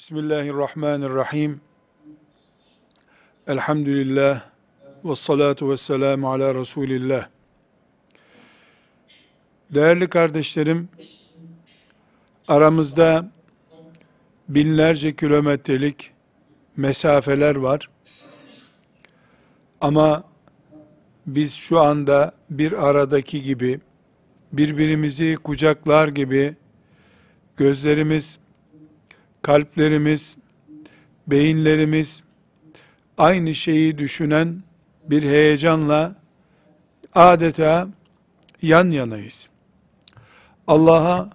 Bismillahirrahmanirrahim. Elhamdülillah ve salatu ve selamu ala Resulillah. Değerli kardeşlerim, aramızda binlerce kilometrelik mesafeler var. Ama biz şu anda bir aradaki gibi, birbirimizi kucaklar gibi, gözlerimiz, kalplerimiz, beyinlerimiz aynı şeyi düşünen bir heyecanla adeta yan yanayız. Allah'a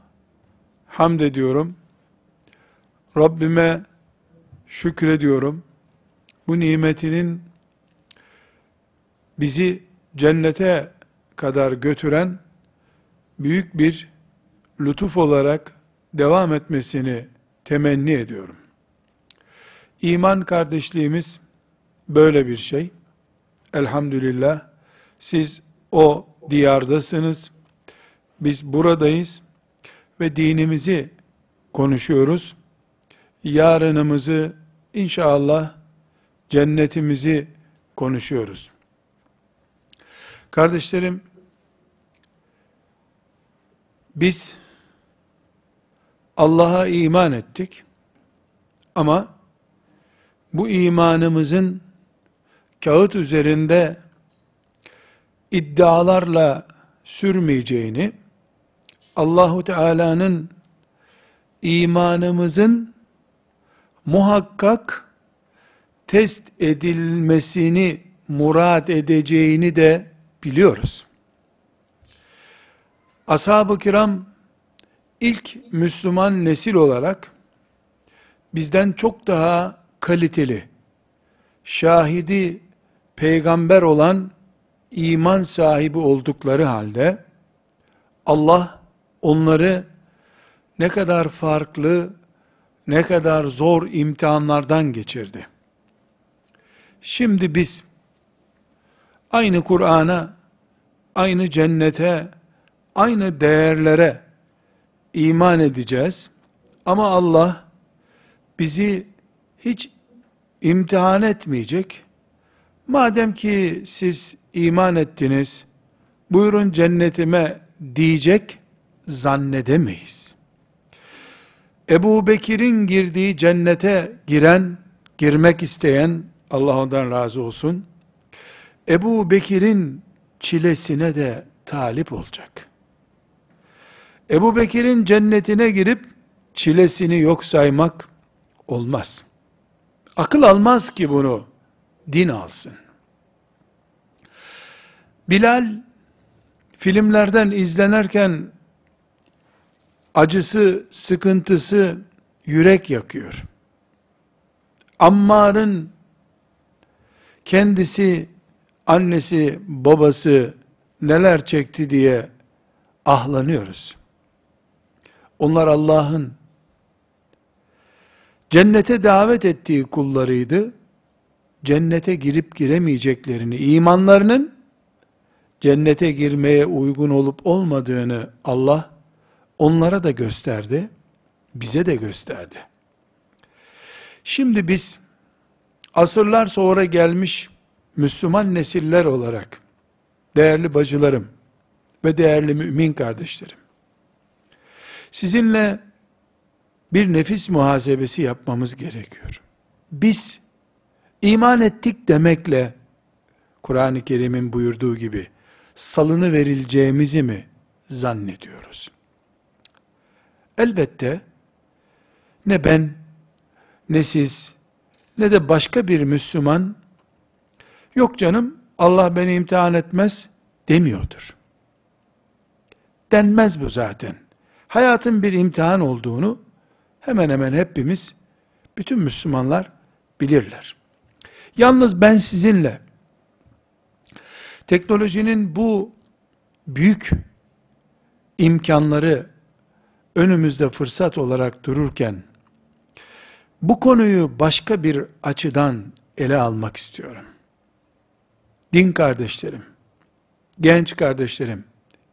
hamd ediyorum. Rabbime şükrediyorum. Bu nimetinin bizi cennete kadar götüren büyük bir lütuf olarak devam etmesini temenni ediyorum. İman kardeşliğimiz böyle bir şey. Elhamdülillah siz o diyardasınız. Biz buradayız ve dinimizi konuşuyoruz. Yarınımızı inşallah cennetimizi konuşuyoruz. Kardeşlerim biz Allah'a iman ettik. Ama bu imanımızın kağıt üzerinde iddialarla sürmeyeceğini, Allahu Teala'nın imanımızın muhakkak test edilmesini murad edeceğini de biliyoruz. Ashab-ı kiram ilk Müslüman nesil olarak bizden çok daha kaliteli, şahidi peygamber olan iman sahibi oldukları halde Allah onları ne kadar farklı, ne kadar zor imtihanlardan geçirdi. Şimdi biz aynı Kur'an'a, aynı cennete, aynı değerlere iman edeceğiz. Ama Allah bizi hiç imtihan etmeyecek. Madem ki siz iman ettiniz, buyurun cennetime diyecek zannedemeyiz. Ebu Bekir'in girdiği cennete giren, girmek isteyen, Allah ondan razı olsun, Ebu Bekir'in çilesine de talip olacak. Ebu Bekir'in cennetine girip çilesini yok saymak olmaz. Akıl almaz ki bunu din alsın. Bilal filmlerden izlenirken acısı, sıkıntısı yürek yakıyor. Ammar'ın kendisi, annesi, babası neler çekti diye ahlanıyoruz. Onlar Allah'ın cennete davet ettiği kullarıydı. Cennete girip giremeyeceklerini, imanlarının cennete girmeye uygun olup olmadığını Allah onlara da gösterdi, bize de gösterdi. Şimdi biz asırlar sonra gelmiş Müslüman nesiller olarak değerli bacılarım ve değerli mümin kardeşlerim sizinle bir nefis muhasebesi yapmamız gerekiyor. Biz iman ettik demekle Kur'an-ı Kerim'in buyurduğu gibi salını verileceğimizi mi zannediyoruz? Elbette ne ben ne siz ne de başka bir Müslüman yok canım Allah beni imtihan etmez demiyordur. Denmez bu zaten hayatın bir imtihan olduğunu hemen hemen hepimiz, bütün Müslümanlar bilirler. Yalnız ben sizinle teknolojinin bu büyük imkanları önümüzde fırsat olarak dururken bu konuyu başka bir açıdan ele almak istiyorum. Din kardeşlerim, genç kardeşlerim,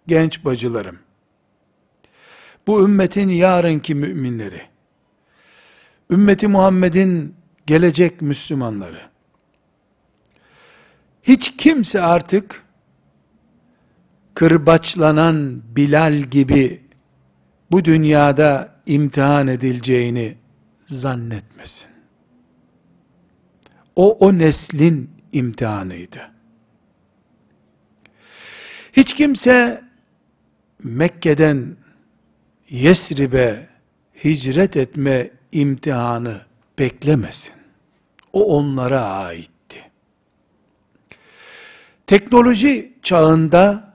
genç bacılarım, bu ümmetin yarınki müminleri, ümmeti Muhammed'in gelecek Müslümanları, hiç kimse artık kırbaçlanan Bilal gibi bu dünyada imtihan edileceğini zannetmesin. O, o neslin imtihanıydı. Hiç kimse Mekke'den Yesrib'e hicret etme imtihanı beklemesin. O onlara aitti. Teknoloji çağında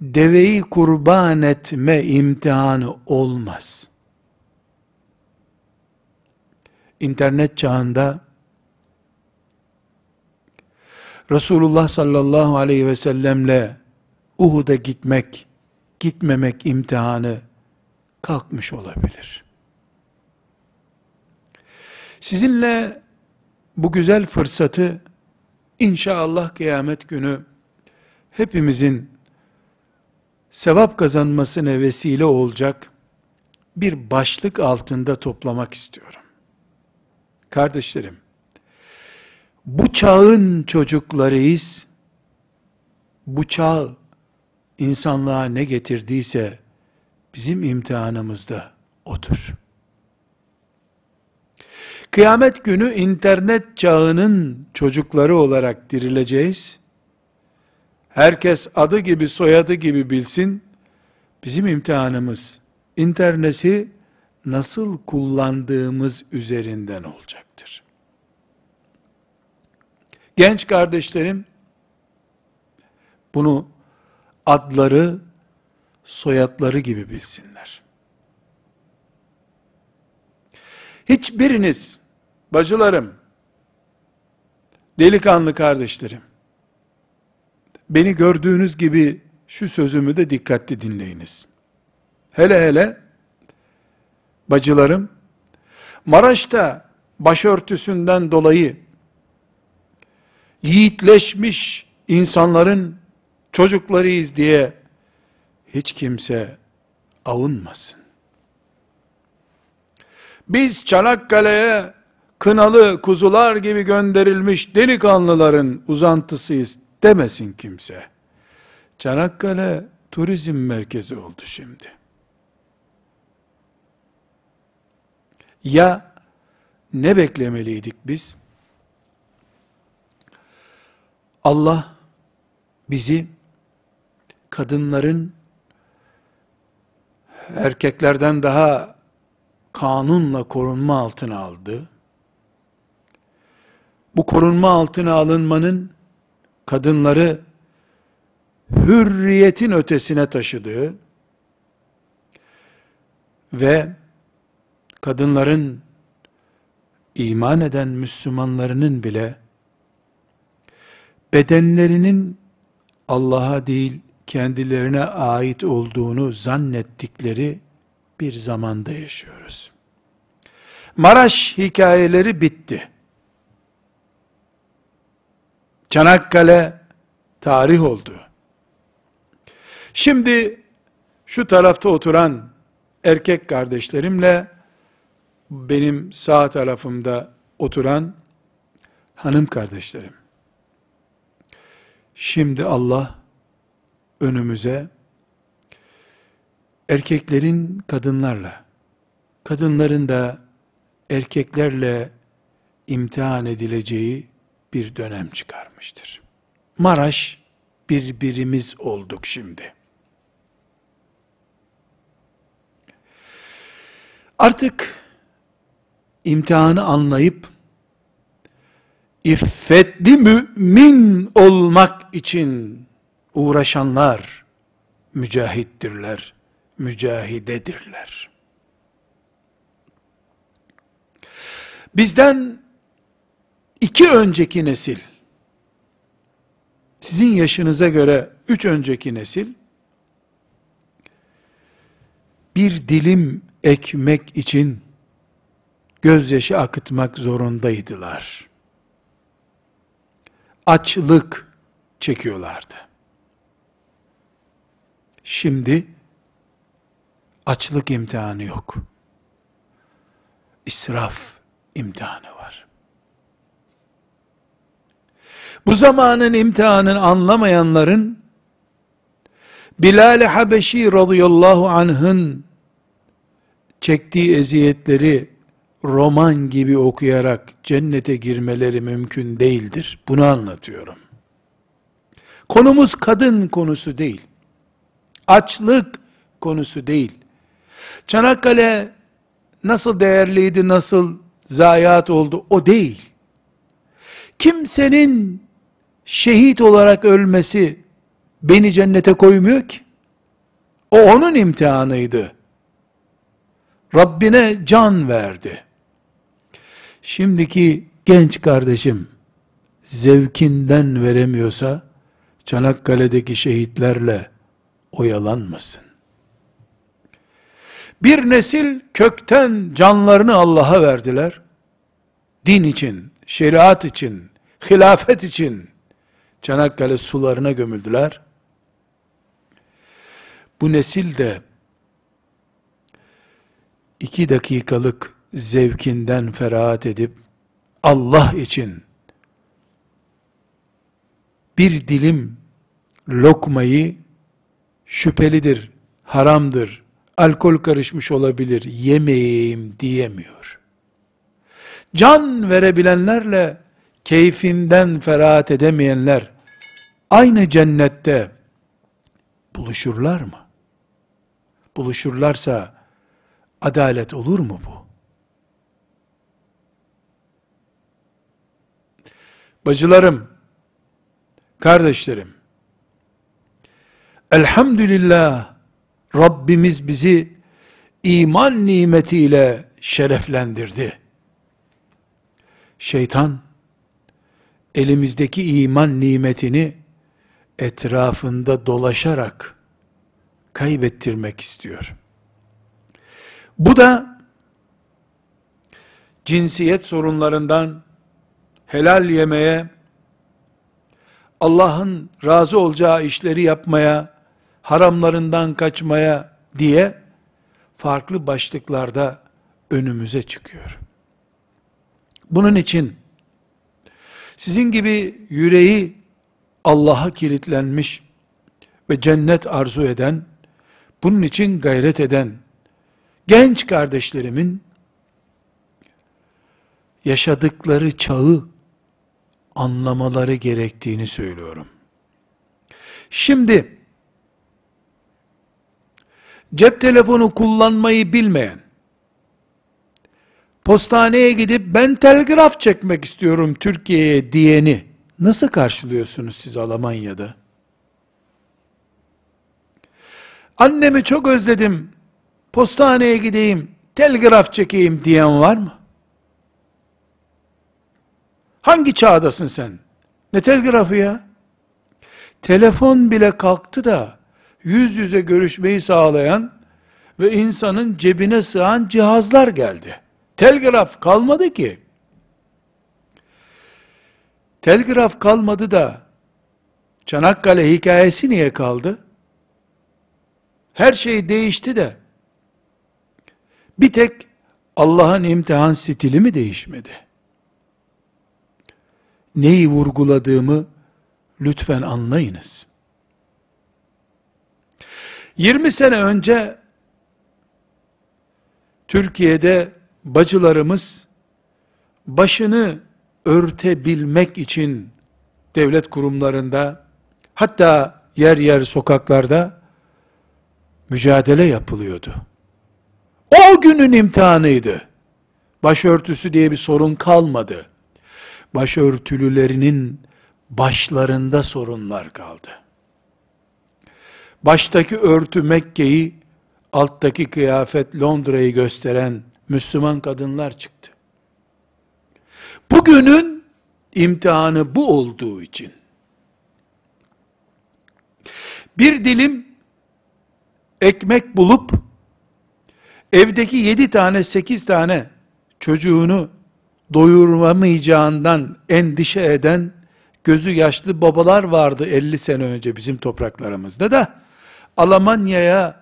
deveyi kurban etme imtihanı olmaz. İnternet çağında Resulullah sallallahu aleyhi ve sellemle Uhud'a gitmek, gitmemek imtihanı kalkmış olabilir. Sizinle bu güzel fırsatı inşallah kıyamet günü hepimizin sevap kazanmasına vesile olacak bir başlık altında toplamak istiyorum. Kardeşlerim, bu çağın çocuklarıyız. Bu çağ insanlığa ne getirdiyse bizim imtihanımız da odur. Kıyamet günü internet çağının çocukları olarak dirileceğiz. Herkes adı gibi soyadı gibi bilsin. Bizim imtihanımız interneti nasıl kullandığımız üzerinden olacaktır. Genç kardeşlerim bunu adları, soyadları gibi bilsinler. Hiçbiriniz, bacılarım, delikanlı kardeşlerim, beni gördüğünüz gibi şu sözümü de dikkatli dinleyiniz. Hele hele, bacılarım, Maraş'ta başörtüsünden dolayı yiğitleşmiş insanların çocuklarıyız diye hiç kimse avunmasın. Biz Çanakkale'ye kınalı kuzular gibi gönderilmiş delikanlıların uzantısıyız demesin kimse. Çanakkale turizm merkezi oldu şimdi. Ya ne beklemeliydik biz? Allah bizi kadınların erkeklerden daha kanunla korunma altına aldı. Bu korunma altına alınmanın kadınları hürriyetin ötesine taşıdığı ve kadınların iman eden Müslümanlarının bile bedenlerinin Allah'a değil kendilerine ait olduğunu zannettikleri bir zamanda yaşıyoruz. Maraş hikayeleri bitti. Çanakkale tarih oldu. Şimdi şu tarafta oturan erkek kardeşlerimle benim sağ tarafımda oturan hanım kardeşlerim. Şimdi Allah önümüze erkeklerin kadınlarla, kadınların da erkeklerle imtihan edileceği bir dönem çıkarmıştır. Maraş birbirimiz olduk şimdi. Artık imtihanı anlayıp iffetli mümin olmak için uğraşanlar mücahittirler, mücahidedirler. Bizden iki önceki nesil, sizin yaşınıza göre üç önceki nesil, bir dilim ekmek için gözyaşı akıtmak zorundaydılar. Açlık çekiyorlardı. Şimdi açlık imtihanı yok. israf imtihanı var. Bu zamanın imtihanını anlamayanların Bilal-i Habeşi radıyallahu anh'ın çektiği eziyetleri roman gibi okuyarak cennete girmeleri mümkün değildir. Bunu anlatıyorum. Konumuz kadın konusu değil. Açlık konusu değil. Çanakkale nasıl değerliydi, nasıl zayiat oldu o değil. Kimsenin şehit olarak ölmesi beni cennete koymuyor ki. O onun imtihanıydı. Rabbine can verdi. Şimdiki genç kardeşim zevkinden veremiyorsa Çanakkale'deki şehitlerle oyalanmasın. Bir nesil kökten canlarını Allah'a verdiler. Din için, şeriat için, hilafet için Çanakkale sularına gömüldüler. Bu nesil de iki dakikalık zevkinden ferahat edip Allah için bir dilim lokmayı şüphelidir, haramdır, alkol karışmış olabilir, yemeyeyim diyemiyor. Can verebilenlerle keyfinden ferahat edemeyenler aynı cennette buluşurlar mı? Buluşurlarsa adalet olur mu bu? Bacılarım, kardeşlerim, elhamdülillah Rabbimiz bizi iman nimetiyle şereflendirdi. Şeytan, elimizdeki iman nimetini etrafında dolaşarak kaybettirmek istiyor. Bu da cinsiyet sorunlarından helal yemeye, Allah'ın razı olacağı işleri yapmaya, haramlarından kaçmaya diye farklı başlıklarda önümüze çıkıyor. Bunun için sizin gibi yüreği Allah'a kilitlenmiş ve cennet arzu eden, bunun için gayret eden genç kardeşlerimin yaşadıkları çağı anlamaları gerektiğini söylüyorum. Şimdi cep telefonu kullanmayı bilmeyen postaneye gidip ben telgraf çekmek istiyorum Türkiye'ye diyeni nasıl karşılıyorsunuz siz Almanya'da? Annemi çok özledim. Postaneye gideyim, telgraf çekeyim diyen var mı? Hangi çağdasın sen? Ne telgrafı ya? Telefon bile kalktı da yüz yüze görüşmeyi sağlayan ve insanın cebine sığan cihazlar geldi. Telgraf kalmadı ki. Telgraf kalmadı da Çanakkale hikayesi niye kaldı? Her şey değişti de bir tek Allah'ın imtihan stili mi değişmedi? Neyi vurguladığımı lütfen anlayınız. 20 sene önce Türkiye'de bacılarımız başını örtebilmek için devlet kurumlarında hatta yer yer sokaklarda mücadele yapılıyordu. O günün imtihanıydı. Başörtüsü diye bir sorun kalmadı. Başörtülülerinin başlarında sorunlar kaldı. Baştaki örtü Mekke'yi, alttaki kıyafet Londra'yı gösteren Müslüman kadınlar çıktı. Bugünün imtihanı bu olduğu için bir dilim ekmek bulup evdeki yedi tane sekiz tane çocuğunu doyurmamayacağından endişe eden gözü yaşlı babalar vardı 50 sene önce bizim topraklarımızda da Almanya'ya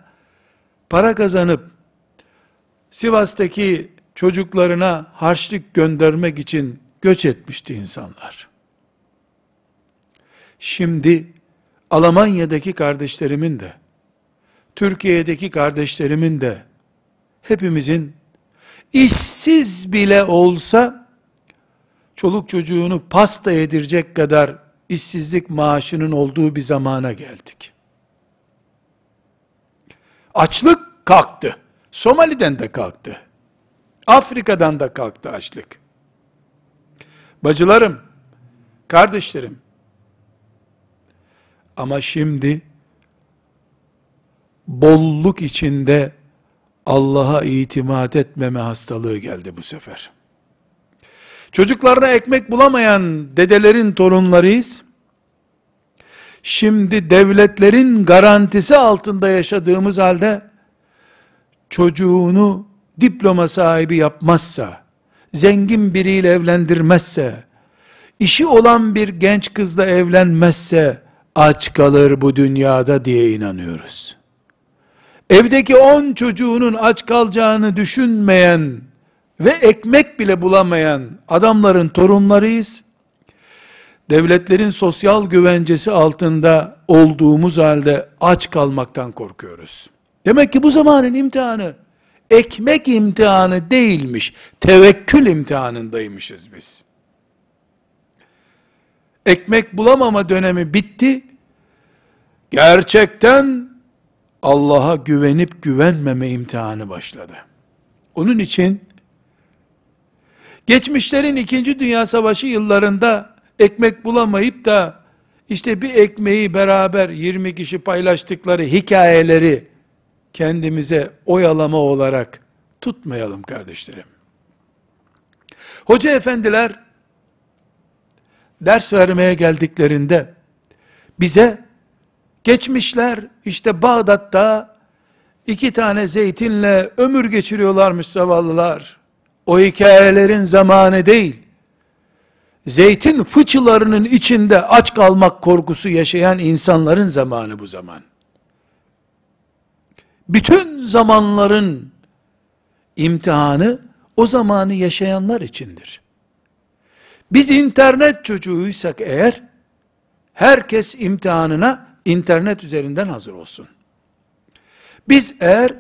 para kazanıp Sivas'taki çocuklarına harçlık göndermek için göç etmişti insanlar. Şimdi Almanya'daki kardeşlerimin de, Türkiye'deki kardeşlerimin de, hepimizin işsiz bile olsa, çoluk çocuğunu pasta yedirecek kadar işsizlik maaşının olduğu bir zamana geldik. Açlık kalktı. Somali'den de kalktı. Afrika'dan da kalktı açlık. Bacılarım, kardeşlerim, ama şimdi bolluk içinde Allah'a itimat etmeme hastalığı geldi bu sefer. Çocuklarına ekmek bulamayan dedelerin torunlarıyız. Şimdi devletlerin garantisi altında yaşadığımız halde çocuğunu diploma sahibi yapmazsa, zengin biriyle evlendirmezse, işi olan bir genç kızla evlenmezse, aç kalır bu dünyada diye inanıyoruz. Evdeki on çocuğunun aç kalacağını düşünmeyen ve ekmek bile bulamayan adamların torunlarıyız. Devletlerin sosyal güvencesi altında olduğumuz halde aç kalmaktan korkuyoruz. Demek ki bu zamanın imtihanı ekmek imtihanı değilmiş, tevekkül imtihanındaymışız biz. Ekmek bulamama dönemi bitti. Gerçekten Allah'a güvenip güvenmeme imtihanı başladı. Onun için geçmişlerin 2. Dünya Savaşı yıllarında ekmek bulamayıp da işte bir ekmeği beraber 20 kişi paylaştıkları hikayeleri kendimize oyalama olarak tutmayalım kardeşlerim. Hoca efendiler ders vermeye geldiklerinde bize geçmişler işte Bağdat'ta iki tane zeytinle ömür geçiriyorlarmış zavallılar. O hikayelerin zamanı değil. Zeytin fıçılarının içinde aç kalmak korkusu yaşayan insanların zamanı bu zaman bütün zamanların imtihanı o zamanı yaşayanlar içindir. Biz internet çocuğuysak eğer, herkes imtihanına internet üzerinden hazır olsun. Biz eğer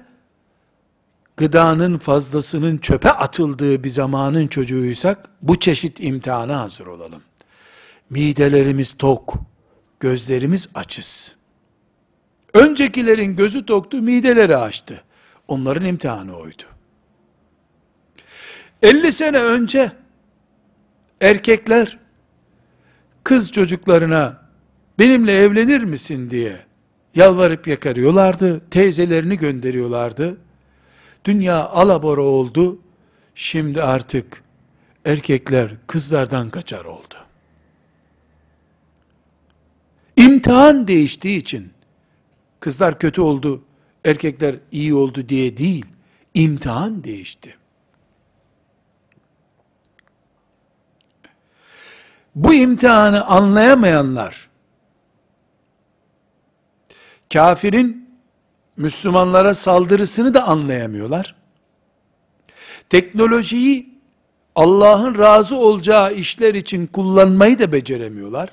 gıdanın fazlasının çöpe atıldığı bir zamanın çocuğuysak, bu çeşit imtihana hazır olalım. Midelerimiz tok, gözlerimiz açız. Öncekilerin gözü toktu, mideleri açtı. Onların imtihanı oydu. 50 sene önce erkekler kız çocuklarına benimle evlenir misin diye yalvarıp yakarıyorlardı. Teyzelerini gönderiyorlardı. Dünya alabora oldu. Şimdi artık erkekler kızlardan kaçar oldu. İmtihan değiştiği için kızlar kötü oldu, erkekler iyi oldu diye değil, imtihan değişti. Bu imtihanı anlayamayanlar, kafirin Müslümanlara saldırısını da anlayamıyorlar. Teknolojiyi Allah'ın razı olacağı işler için kullanmayı da beceremiyorlar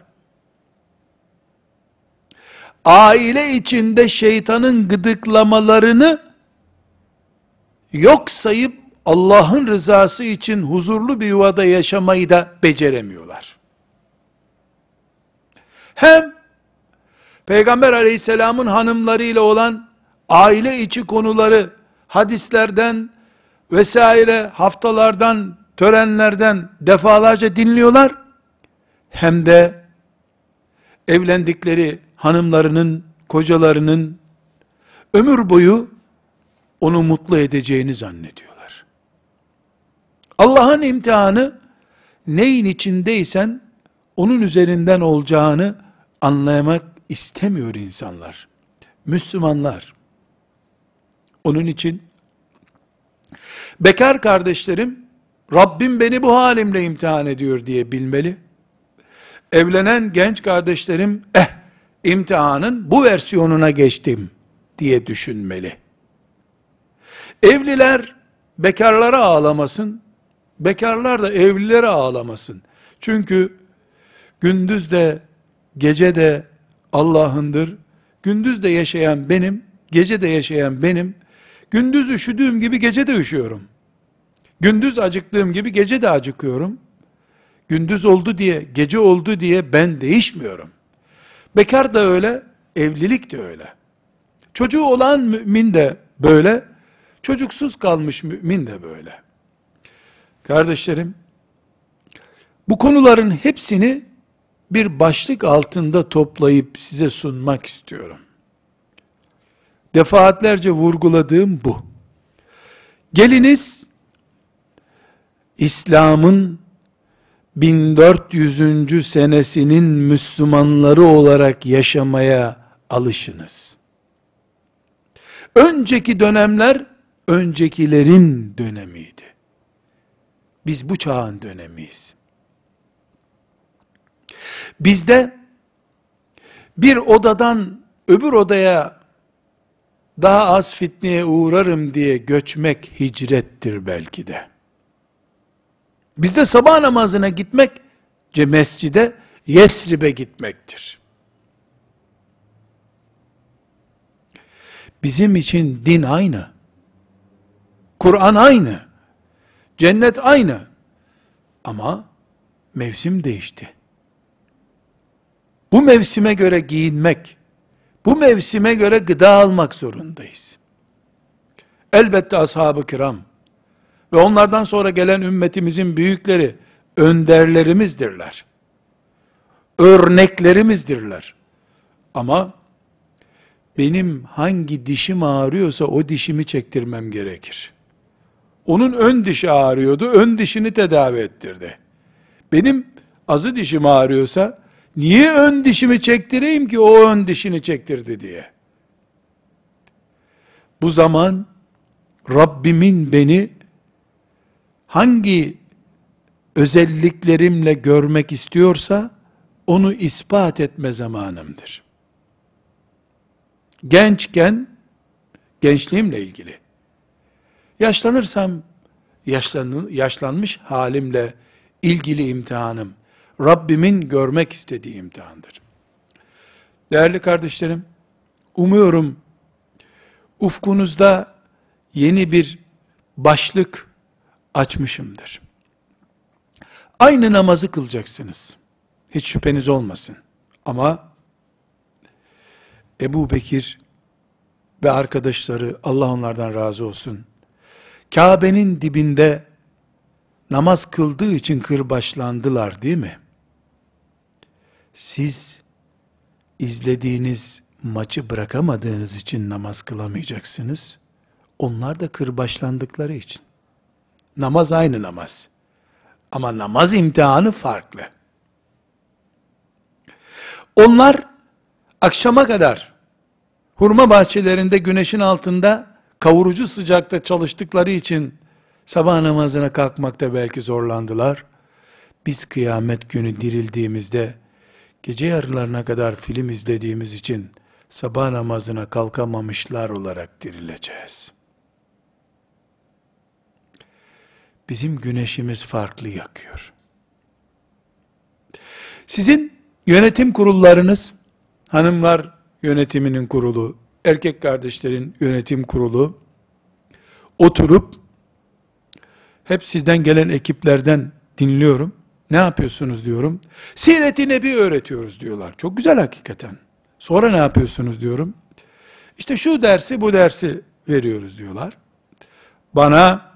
aile içinde şeytanın gıdıklamalarını yok sayıp Allah'ın rızası için huzurlu bir yuvada yaşamayı da beceremiyorlar. Hem Peygamber aleyhisselamın hanımlarıyla olan aile içi konuları hadislerden vesaire haftalardan, törenlerden defalarca dinliyorlar. Hem de evlendikleri hanımlarının, kocalarının ömür boyu onu mutlu edeceğini zannediyorlar. Allah'ın imtihanı neyin içindeysen onun üzerinden olacağını anlamak istemiyor insanlar. Müslümanlar. Onun için bekar kardeşlerim Rabbim beni bu halimle imtihan ediyor diye bilmeli. Evlenen genç kardeşlerim eh imtihanın bu versiyonuna geçtim diye düşünmeli. Evliler bekarlara ağlamasın, bekarlar da evlilere ağlamasın. Çünkü gündüz de gece de Allah'ındır. Gündüz de yaşayan benim, gece de yaşayan benim. Gündüz üşüdüğüm gibi gece de üşüyorum. Gündüz acıktığım gibi gece de acıkıyorum. Gündüz oldu diye, gece oldu diye ben değişmiyorum. Bekar da öyle, evlilik de öyle. Çocuğu olan mümin de böyle, çocuksuz kalmış mümin de böyle. Kardeşlerim, bu konuların hepsini bir başlık altında toplayıp size sunmak istiyorum. Defaatlerce vurguladığım bu. Geliniz İslam'ın 1400. senesinin Müslümanları olarak yaşamaya alışınız. Önceki dönemler öncekilerin dönemiydi. Biz bu çağın dönemiyiz. Bizde bir odadan öbür odaya daha az fitneye uğrarım diye göçmek hicrettir belki de. Bizde sabah namazına gitmek, mescide, Yesrib'e gitmektir. Bizim için din aynı. Kur'an aynı. Cennet aynı. Ama mevsim değişti. Bu mevsime göre giyinmek, bu mevsime göre gıda almak zorundayız. Elbette ashab-ı kiram ve onlardan sonra gelen ümmetimizin büyükleri önderlerimizdirler. Örneklerimizdirler. Ama benim hangi dişim ağrıyorsa o dişimi çektirmem gerekir. Onun ön dişi ağrıyordu, ön dişini tedavi ettirdi. Benim azı dişim ağrıyorsa, niye ön dişimi çektireyim ki o ön dişini çektirdi diye. Bu zaman, Rabbimin beni, hangi özelliklerimle görmek istiyorsa, onu ispat etme zamanımdır. Gençken, gençliğimle ilgili, Yaşlanırsam, yaşlan, yaşlanmış halimle ilgili imtihanım, Rabbimin görmek istediği imtihandır. Değerli kardeşlerim, umuyorum ufkunuzda yeni bir başlık açmışımdır. Aynı namazı kılacaksınız. Hiç şüpheniz olmasın. Ama Ebu Bekir ve arkadaşları Allah onlardan razı olsun Kabe'nin dibinde namaz kıldığı için kırbaçlandılar değil mi? Siz izlediğiniz maçı bırakamadığınız için namaz kılamayacaksınız. Onlar da kırbaçlandıkları için. Namaz aynı namaz. Ama namaz imtihanı farklı. Onlar akşama kadar hurma bahçelerinde güneşin altında kavurucu sıcakta çalıştıkları için sabah namazına kalkmakta belki zorlandılar. Biz kıyamet günü dirildiğimizde gece yarılarına kadar film izlediğimiz için sabah namazına kalkamamışlar olarak dirileceğiz. Bizim güneşimiz farklı yakıyor. Sizin yönetim kurullarınız, hanımlar yönetiminin kurulu, erkek kardeşlerin yönetim kurulu oturup hep sizden gelen ekiplerden dinliyorum. Ne yapıyorsunuz diyorum. Siret-i Nebi öğretiyoruz diyorlar. Çok güzel hakikaten. Sonra ne yapıyorsunuz diyorum. İşte şu dersi bu dersi veriyoruz diyorlar. Bana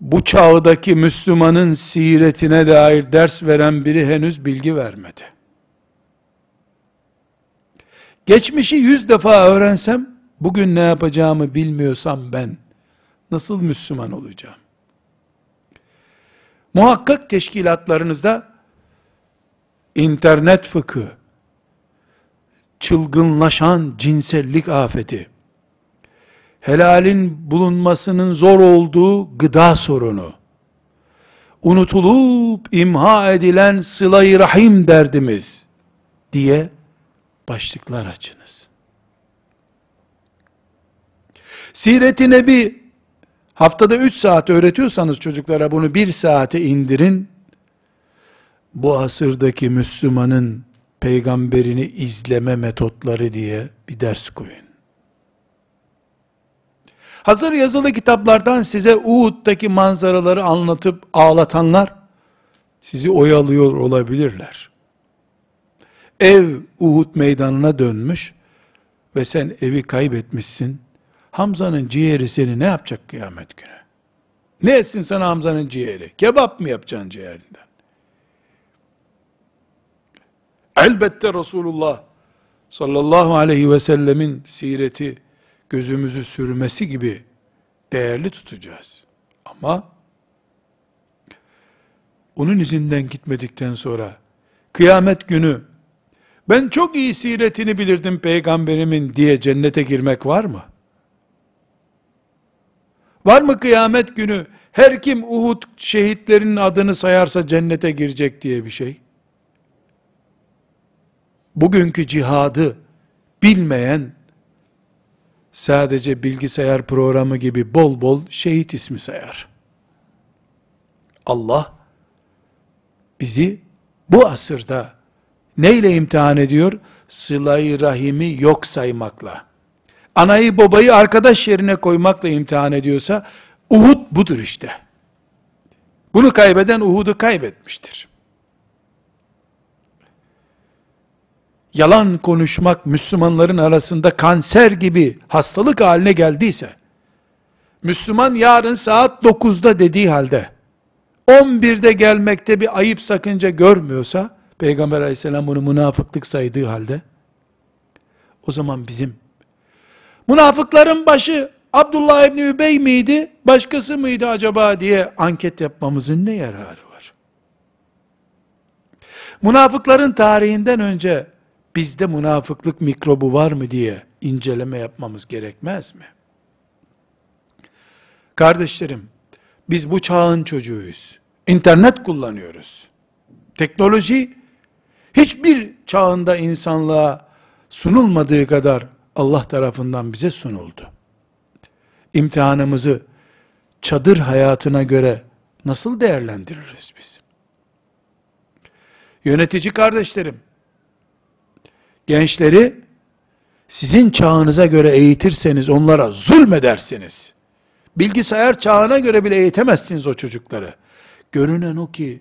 bu çağdaki Müslümanın siretine dair ders veren biri henüz bilgi vermedi. Geçmişi yüz defa öğrensem, bugün ne yapacağımı bilmiyorsam ben, nasıl Müslüman olacağım? Muhakkak teşkilatlarınızda, internet fıkı, çılgınlaşan cinsellik afeti, helalin bulunmasının zor olduğu gıda sorunu, unutulup imha edilen sıla rahim derdimiz diye başlıklar açınız. Siret-i Nebi Haftada 3 saat öğretiyorsanız çocuklara bunu 1 saate indirin. Bu asırdaki Müslümanın peygamberini izleme metotları diye bir ders koyun. Hazır yazılı kitaplardan size Uhud'daki manzaraları anlatıp ağlatanlar sizi oyalıyor olabilirler. Ev Uhud meydanına dönmüş ve sen evi kaybetmişsin. Hamza'nın ciğeri seni ne yapacak kıyamet günü? Ne etsin sana Hamza'nın ciğeri? Kebap mı yapacaksın ciğerinden? Elbette Resulullah sallallahu aleyhi ve sellemin sireti gözümüzü sürmesi gibi değerli tutacağız. Ama onun izinden gitmedikten sonra kıyamet günü ben çok iyi siretini bilirdim peygamberimin diye cennete girmek var mı? Var mı kıyamet günü her kim Uhud şehitlerinin adını sayarsa cennete girecek diye bir şey? Bugünkü cihadı bilmeyen sadece bilgisayar programı gibi bol bol şehit ismi sayar. Allah bizi bu asırda neyle imtihan ediyor? Sıla-i rahimi yok saymakla. Anayı babayı arkadaş yerine koymakla imtihan ediyorsa Uhud budur işte. Bunu kaybeden Uhud'u kaybetmiştir. yalan konuşmak Müslümanların arasında kanser gibi hastalık haline geldiyse, Müslüman yarın saat 9'da dediği halde, 11'de gelmekte bir ayıp sakınca görmüyorsa, Peygamber aleyhisselam bunu münafıklık saydığı halde, o zaman bizim, münafıkların başı Abdullah İbni Übey miydi, başkası mıydı acaba diye anket yapmamızın ne yararı var? Münafıkların tarihinden önce bizde münafıklık mikrobu var mı diye inceleme yapmamız gerekmez mi? Kardeşlerim, biz bu çağın çocuğuyuz. İnternet kullanıyoruz. Teknoloji hiçbir çağında insanlığa sunulmadığı kadar Allah tarafından bize sunuldu. İmtihanımızı çadır hayatına göre nasıl değerlendiririz biz? Yönetici kardeşlerim, gençleri sizin çağınıza göre eğitirseniz onlara zulmedersiniz. Bilgisayar çağına göre bile eğitemezsiniz o çocukları. Görünen o ki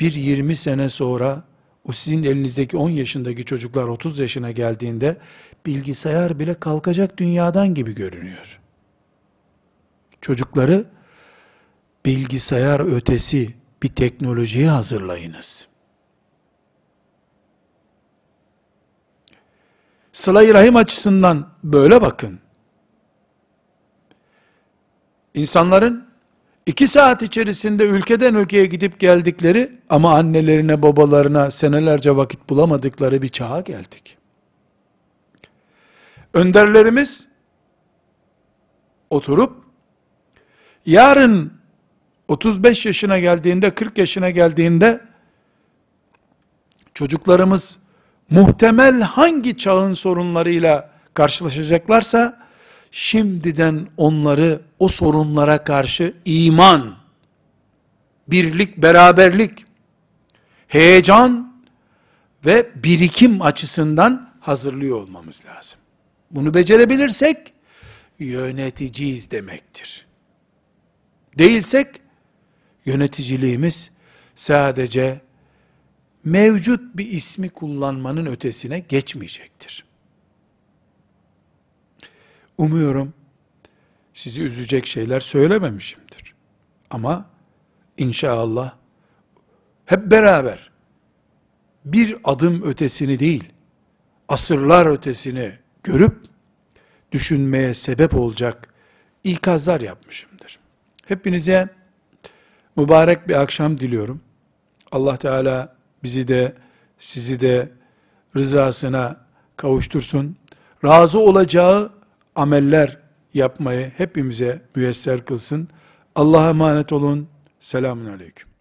bir 20 sene sonra o sizin elinizdeki 10 yaşındaki çocuklar 30 yaşına geldiğinde bilgisayar bile kalkacak dünyadan gibi görünüyor. Çocukları bilgisayar ötesi bir teknolojiye hazırlayınız. Sıla-i Rahim açısından böyle bakın. İnsanların iki saat içerisinde ülkeden ülkeye gidip geldikleri ama annelerine babalarına senelerce vakit bulamadıkları bir çağa geldik. Önderlerimiz oturup yarın 35 yaşına geldiğinde 40 yaşına geldiğinde çocuklarımız muhtemel hangi çağın sorunlarıyla karşılaşacaklarsa, şimdiden onları o sorunlara karşı iman, birlik, beraberlik, heyecan ve birikim açısından hazırlıyor olmamız lazım. Bunu becerebilirsek, yöneticiyiz demektir. Değilsek, yöneticiliğimiz sadece mevcut bir ismi kullanmanın ötesine geçmeyecektir. Umuyorum sizi üzecek şeyler söylememişimdir. Ama inşallah hep beraber bir adım ötesini değil, asırlar ötesini görüp düşünmeye sebep olacak ikazlar yapmışımdır. Hepinize mübarek bir akşam diliyorum. Allah Teala bizi de sizi de rızasına kavuştursun. Razı olacağı ameller yapmayı hepimize müyesser kılsın. Allah'a emanet olun. Selamun Aleyküm.